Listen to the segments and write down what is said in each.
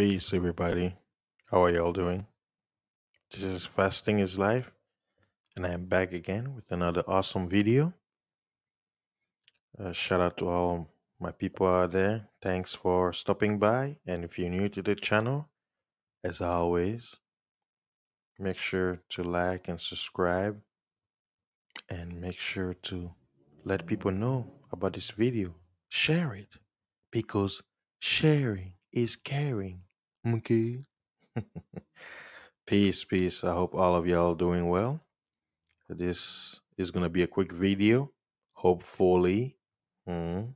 Peace, everybody. How are y'all doing? This is Fasting is Life, and I am back again with another awesome video. Uh, shout out to all my people out there. Thanks for stopping by. And if you're new to the channel, as always, make sure to like and subscribe, and make sure to let people know about this video. Share it because sharing is caring. Okay. peace, peace. I hope all of y'all doing well. This is gonna be a quick video, hopefully. Mm.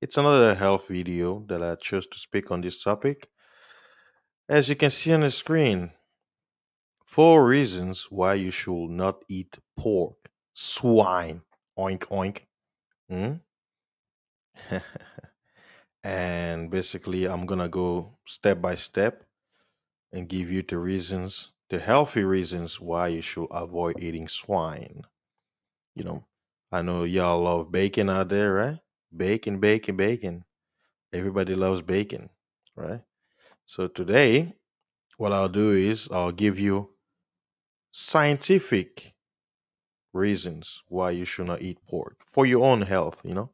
It's another health video that I chose to speak on this topic. As you can see on the screen, four reasons why you should not eat pork, swine, oink oink. Mm? and basically, I'm gonna go step by step and give you the reasons, the healthy reasons why you should avoid eating swine. You know, I know y'all love bacon out there, right? Bacon, bacon, bacon. Everybody loves bacon, right? So today, what I'll do is I'll give you scientific reasons why you should not eat pork for your own health, you know?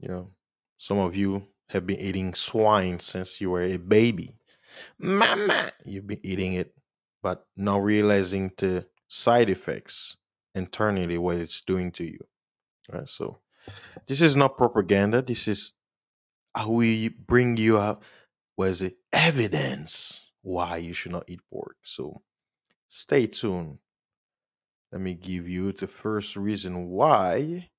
You know, some of you have been eating swine since you were a baby. Mama, you've been eating it, but not realizing the side effects internally what it's doing to you. So this is not propaganda. This is how we bring you out was it evidence why you should not eat pork. So stay tuned. Let me give you the first reason why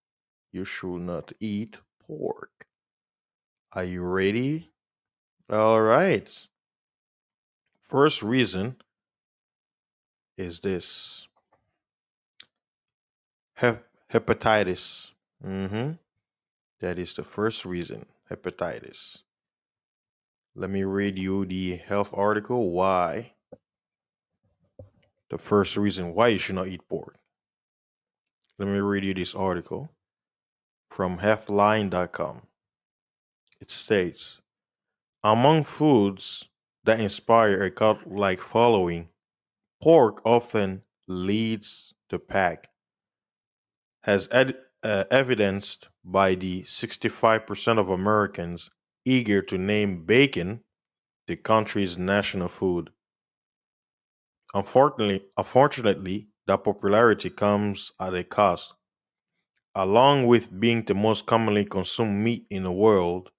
you should not eat pork. Are you ready? All right. First reason is this Hep- hepatitis. hmm That is the first reason hepatitis. Let me read you the health article. Why? The first reason why you should not eat pork. Let me read you this article from healthline.com. It states Among foods that inspire a cult like following, pork often leads the pack, as ed- uh, evidenced by the 65% of Americans eager to name bacon the country's national food. Unfortunately, unfortunately, that popularity comes at a cost. Along with being the most commonly consumed meat in the world,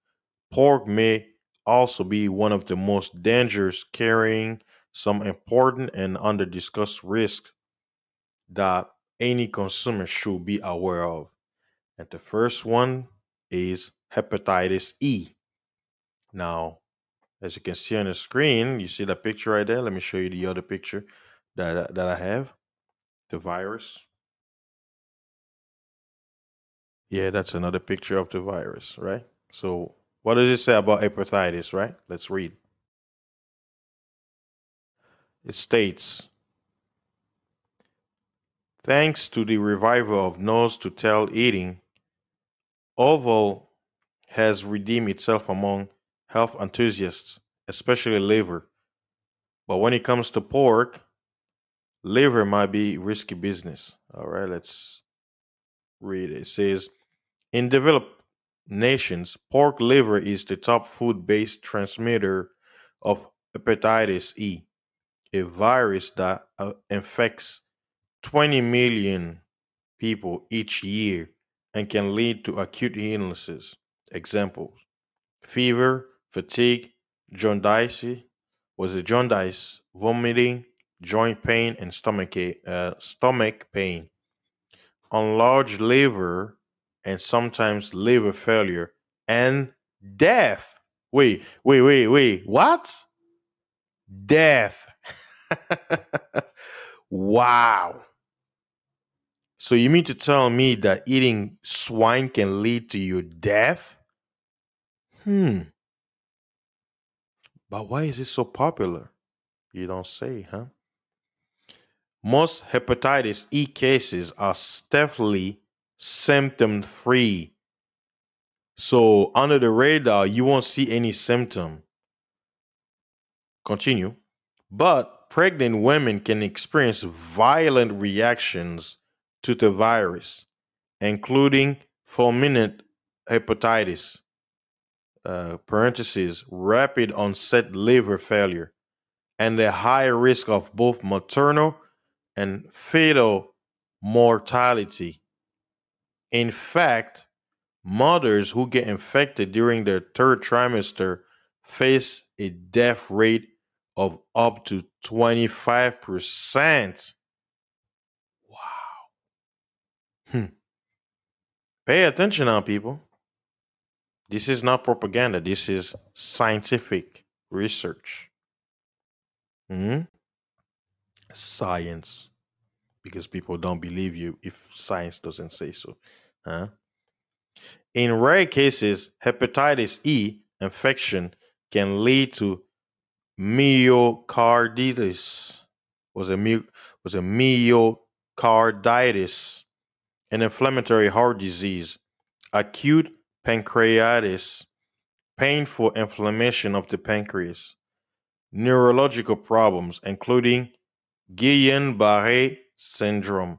pork may also be one of the most dangerous, carrying some important and under-discussed risks that any consumer should be aware of. And the first one is hepatitis E. Now, as you can see on the screen, you see the picture right there. Let me show you the other picture that that I have. The virus. Yeah, that's another picture of the virus, right? So, what does it say about hepatitis, right? Let's read. It states Thanks to the revival of nose to tail eating, offal has redeemed itself among health enthusiasts, especially liver. But when it comes to pork, liver might be risky business. All right, let's read it. It says In developed nations, pork liver is the top food based transmitter of hepatitis E, a virus that uh, infects 20 million people each year and can lead to acute illnesses. Examples fever, fatigue, jaundice, was jaundice, vomiting, joint pain, and stomach, uh, stomach pain. Enlarged liver and sometimes liver failure and death. Wait, wait, wait, wait. What? Death. wow. So you mean to tell me that eating swine can lead to your death? Hmm. But why is it so popular? You don't say, huh? Most hepatitis E cases are stealthily symptom free. So under the radar, you won't see any symptom. continue. But pregnant women can experience violent reactions to the virus, including fulminant hepatitis, uh, parentheses, rapid onset liver failure, and a high risk of both maternal and fetal mortality. In fact, mothers who get infected during their third trimester face a death rate of up to 25%. Wow. Hmm. Pay attention now, people. This is not propaganda, this is scientific research. Hmm? Science. Because people don't believe you if science doesn't say so. Huh? In rare cases, hepatitis E infection can lead to myocarditis. Was a was a myocarditis, an inflammatory heart disease, acute pancreatitis, painful inflammation of the pancreas, neurological problems, including Guillain-Barré syndrome.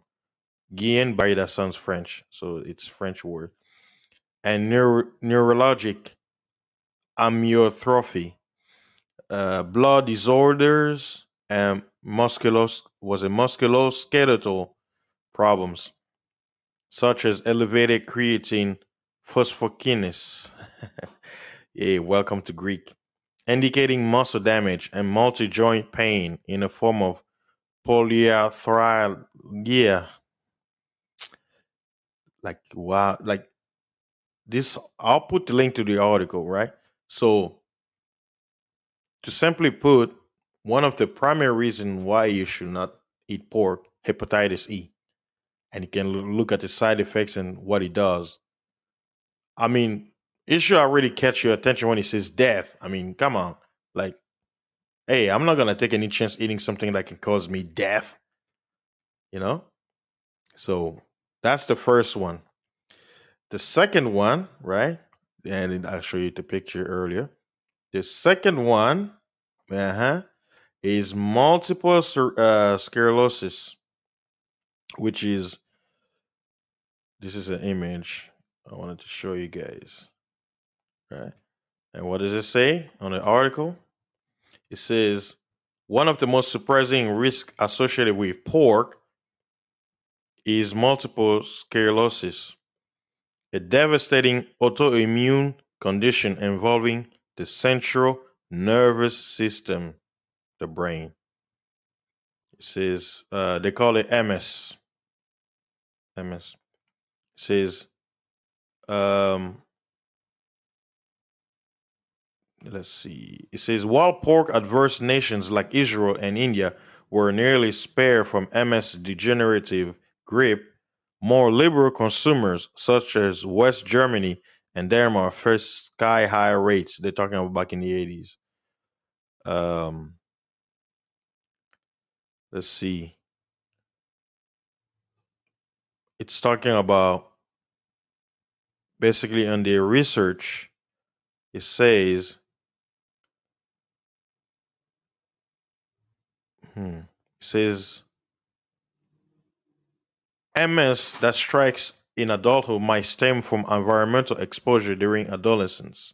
Guillain-Barré, that sounds French, so it's French word. And neuro- neurologic amyotrophy, uh, blood disorders, and musculos was a musculoskeletal problems such as elevated creatine phosphokinase. yeah, welcome to Greek. Indicating muscle damage and multi joint pain in the form of polyarthralgia. Like wow, like this. I'll put the link to the article, right? So, to simply put, one of the primary reasons why you should not eat pork, hepatitis E, and you can look at the side effects and what it does. I mean, it should already catch your attention when it says death. I mean, come on. Like, hey, I'm not to take any chance eating something that can cause me death. You know? So that's the first one. The second one, right? And I showed you the picture earlier. The second one, uh-huh, is multiple uh, sclerosis, which is this is an image I wanted to show you guys. Right. And what does it say on the article? It says one of the most surprising risks associated with pork is multiple sclerosis, a devastating autoimmune condition involving the central nervous system, the brain. It says uh, they call it MS. MS. It says um, let's see. It says while pork adverse nations like Israel and India were nearly spared from MS degenerative grip, more liberal consumers such as West Germany and Denmark faced sky high rates. They're talking about back in the 80s. Um, let's see. It's talking about basically on their research, it says, hmm, it says MS that strikes in adulthood might stem from environmental exposure during adolescence.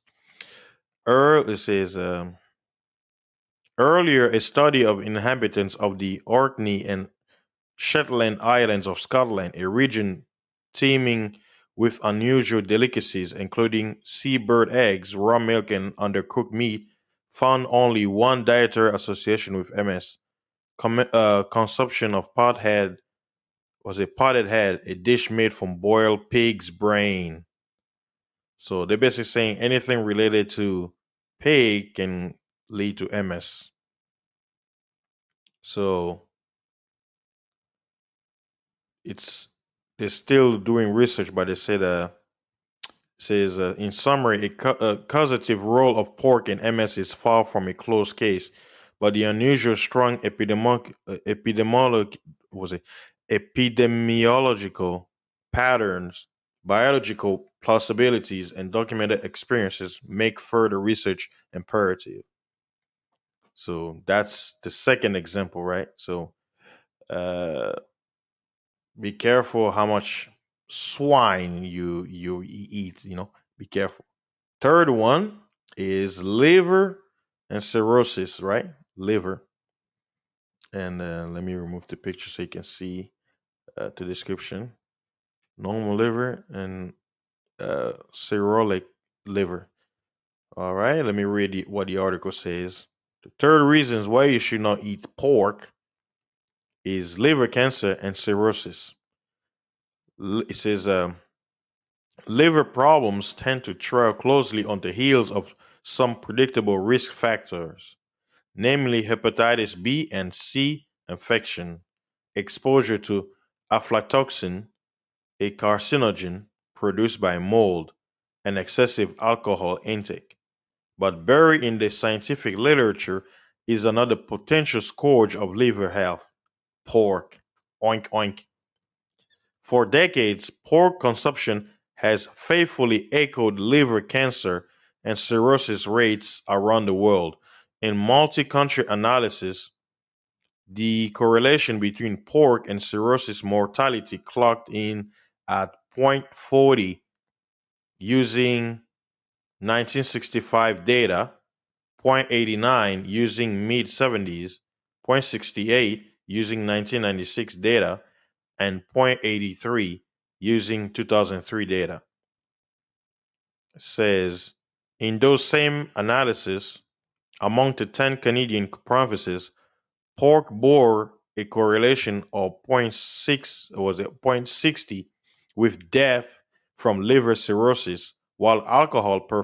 Earl, it says, um, earlier, a study of inhabitants of the Orkney and Shetland Islands of Scotland, a region teeming with unusual delicacies, including seabird eggs, raw milk, and undercooked meat, found only one dietary association with MS. Com- uh, consumption of pothead was a potted head, a dish made from boiled pig's brain. So they're basically saying anything related to pig can lead to MS. So it's they're still doing research, but they said uh says uh, in summary, a, ca- a causative role of pork in MS is far from a closed case, but the unusual strong epidemic uh, was it epidemiological patterns, biological possibilities, and documented experiences make further research imperative. So that's the second example, right? So uh, be careful how much swine you you eat. You know, be careful. Third one is liver and cirrhosis, right? Liver. And uh, let me remove the picture so you can see uh, the description. Normal liver and uh, cirrhotic liver. All right, let me read what the article says. The third reasons why you should not eat pork is liver cancer and cirrhosis. It says um, liver problems tend to trail closely on the heels of some predictable risk factors, namely hepatitis B and C infection, exposure to aflatoxin, a carcinogen produced by mold, and excessive alcohol intake. But buried in the scientific literature is another potential scourge of liver health pork. Oink, oink. For decades, pork consumption has faithfully echoed liver cancer and cirrhosis rates around the world. In multi country analysis, the correlation between pork and cirrhosis mortality clocked in at 0.40 using 1965 data, 0.89 using mid 70s, 0.68 using 1996 data, and 0.83 using 2003 data. It says in those same analysis, among the 10 Canadian provinces, pork bore a correlation of 0.6 was it 0.60 with death from liver cirrhosis, while alcohol per,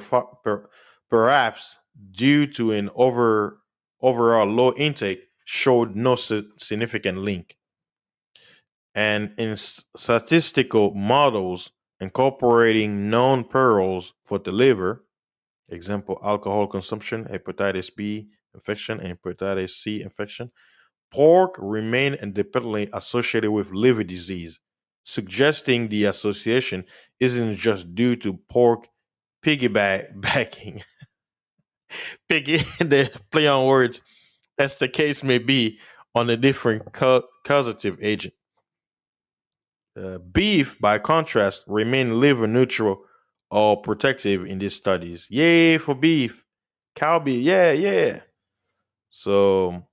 perhaps due to an over overall low intake showed no significant link. And in statistical models incorporating known perils for the liver, example alcohol consumption, hepatitis B infection, and hepatitis C infection, pork remain independently associated with liver disease, suggesting the association isn't just due to pork piggybacking. Piggy, the play on words, as the case may be, on a different causative agent. Uh, beef, by contrast, remain liver neutral or protective in these studies. Yay for beef. Cow beef, yeah, yeah. So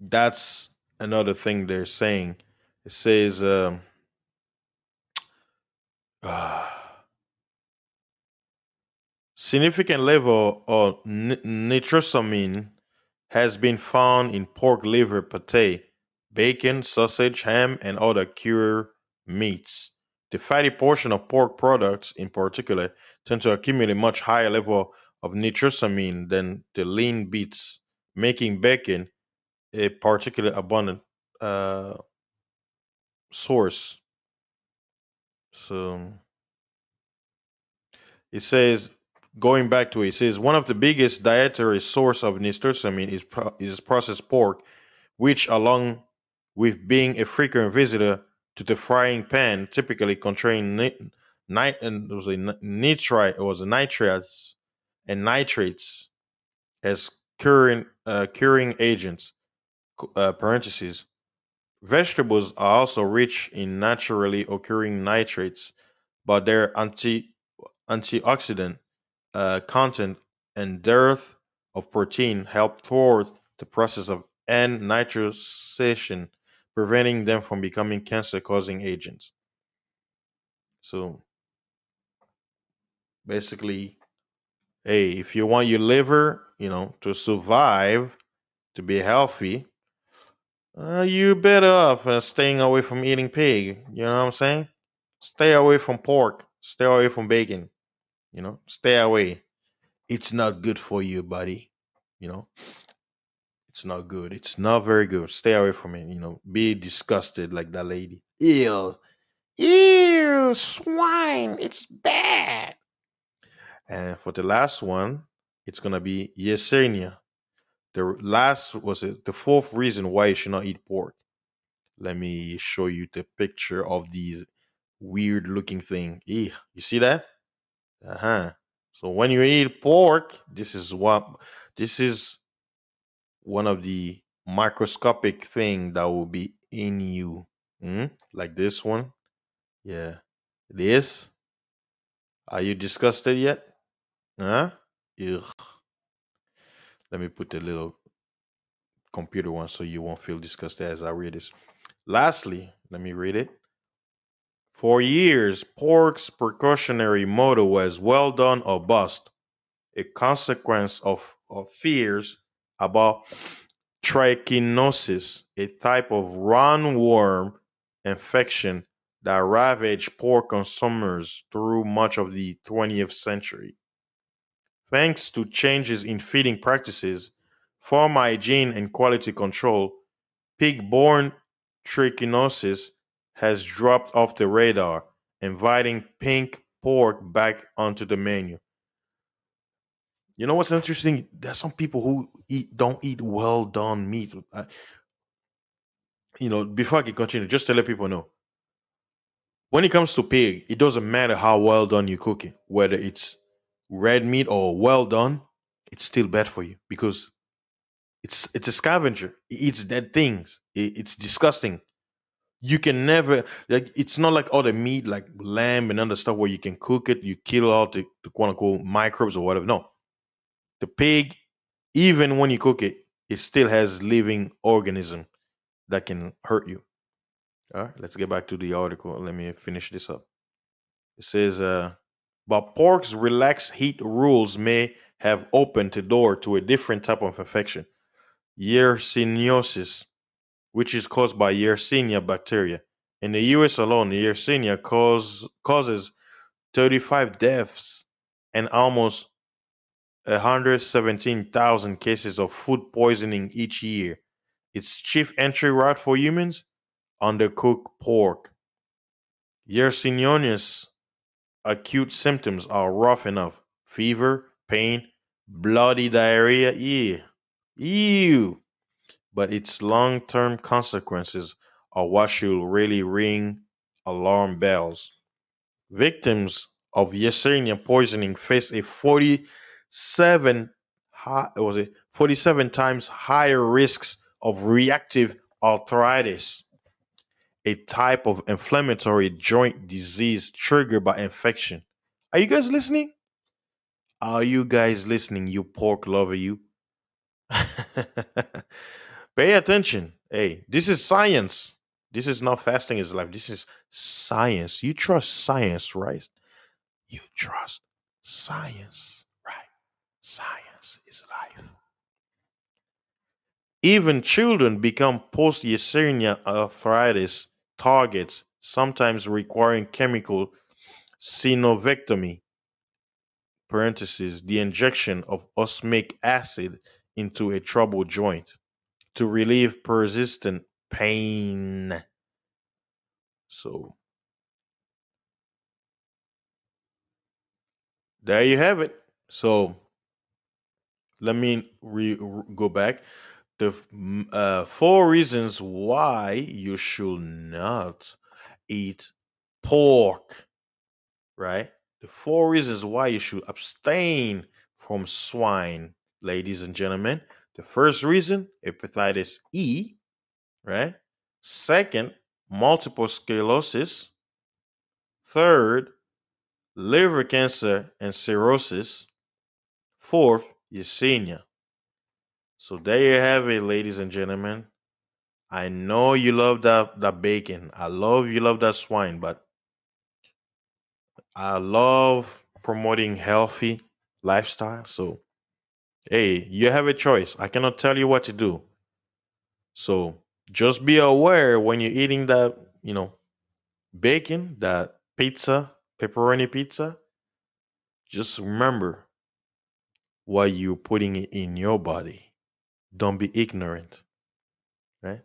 that's another thing they're saying. It says, um, uh, significant level of nitrosamine has been found in pork liver pate bacon, sausage, ham, and other cured meats. The fatty portion of pork products, in particular, tend to accumulate much higher level of nitrosamine than the lean beets, making bacon a particularly abundant uh, source. So it says, going back to it, it says one of the biggest dietary source of nitrosamine is pro- is processed pork, which along with being a frequent visitor to the frying pan, typically containing nit, and it was a nitrite, it was a nitrates and nitrates as curing uh, curing agents. Uh, parentheses. Vegetables are also rich in naturally occurring nitrates, but their anti antioxidant uh, content and dearth of protein help thwart the process of N-nitrosation preventing them from becoming cancer causing agents. So basically, hey, if you want your liver, you know, to survive, to be healthy, uh, you better off uh, staying away from eating pig. You know what I'm saying? Stay away from pork. Stay away from bacon. You know, stay away. It's not good for you, buddy. You know, it's not good. It's not very good. Stay away from it. You know, be disgusted like that lady. Ew. Ew, swine. It's bad. And for the last one, it's going to be Yersinia. The last was it, the fourth reason why you should not eat pork. Let me show you the picture of these weird looking thing. Ew, you see that? Uh huh. So when you eat pork, this is what this is one of the microscopic thing that will be in you. Mm? Like this one. Yeah. This. Are you disgusted yet? Huh? Ugh. Let me put a little computer one so you won't feel disgusted as I read this. Lastly, let me read it. For years, pork's precautionary motto was well done or bust, a consequence of, of fears about trichinosis, a type of roundworm infection that ravaged pork consumers through much of the 20th century. Thanks to changes in feeding practices, farm hygiene, and quality control, pig borne trichinosis has dropped off the radar, inviting pink pork back onto the menu. You know what's interesting? There's some people who eat don't eat well done meat. I, you know, before I can continue, just to let people know, when it comes to pig, it doesn't matter how well done you cook it, whether it's red meat or well done, it's still bad for you because it's it's a scavenger. It eats dead things. It, it's disgusting. You can never like it's not like other meat like lamb and other stuff where you can cook it, you kill all the, the quote unquote microbes or whatever. No. The pig, even when you cook it, it still has living organism that can hurt you. All right, let's get back to the article. Let me finish this up. It says, uh, but pork's relaxed heat rules may have opened the door to a different type of infection, Yersiniosis, which is caused by Yersinia bacteria. In the US alone, Yersinia cause, causes 35 deaths and almost 117,000 cases of food poisoning each year. Its chief entry route for humans? Undercooked pork. Yersiniosis acute symptoms are rough enough fever, pain, bloody diarrhea. Ew. Ew. But its long term consequences are what should really ring alarm bells. Victims of Yersinia poisoning face a 47 high, was it 47 times higher risks of reactive arthritis a type of inflammatory joint disease triggered by infection. Are you guys listening? Are you guys listening, you pork lover, you? Pay attention. Hey, this is science. This is not fasting is life. This is science. You trust science, right? You trust science? Science is life. Even children become post Yersinia arthritis targets, sometimes requiring chemical synovectomy parentheses, the injection of osmic acid into a troubled joint to relieve persistent pain. So there you have it. So let me re- go back the uh, four reasons why you should not eat pork, right? The four reasons why you should abstain from swine, ladies and gentlemen. The first reason, hepatitis E, right? Second, multiple sclerosis. Third, liver cancer and cirrhosis. Fourth, Yersinia. So there you have it, ladies and gentlemen. I know you love that that bacon. I love you love that swine, but I love promoting healthy lifestyle. So hey, you have a choice. I cannot tell you what to do. So just be aware when you're eating that, you know, bacon, that pizza, pepperoni pizza. Just remember what you're putting it in your body don't be ignorant right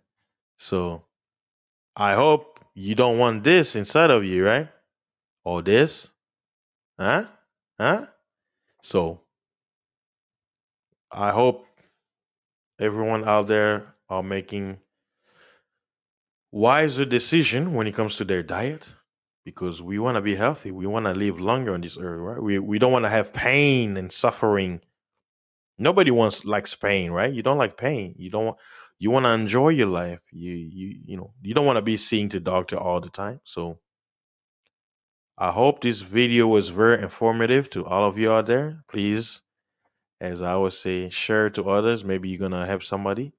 so i hope you don't want this inside of you right or this huh huh so i hope everyone out there are making wiser decision when it comes to their diet because we want to be healthy. We want to live longer on this earth, right? We we don't want to have pain and suffering. Nobody wants likes pain, right? You don't like pain. You don't want you want to enjoy your life. You you you know, you don't want to be seeing the doctor all the time. So I hope this video was very informative to all of you out there. Please, as I always say, share to others. Maybe you're gonna help somebody.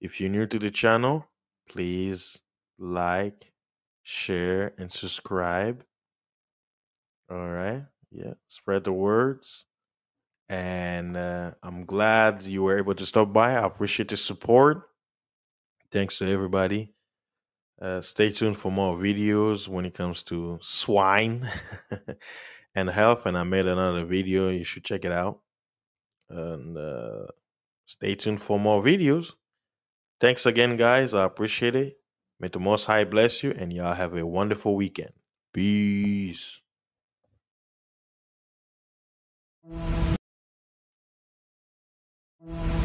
If you're new to the channel, please like, share, and subscribe. All right. Yeah. Spread the words. And uh, I'm glad you were able to stop by. I appreciate the support. Thanks to everybody. Uh, stay tuned for more videos when it comes to swine and health. And I made another video. You should check it out. And uh, stay tuned for more videos. Thanks again, guys. I appreciate it. May the Most High bless you, and y'all have a wonderful weekend. Peace you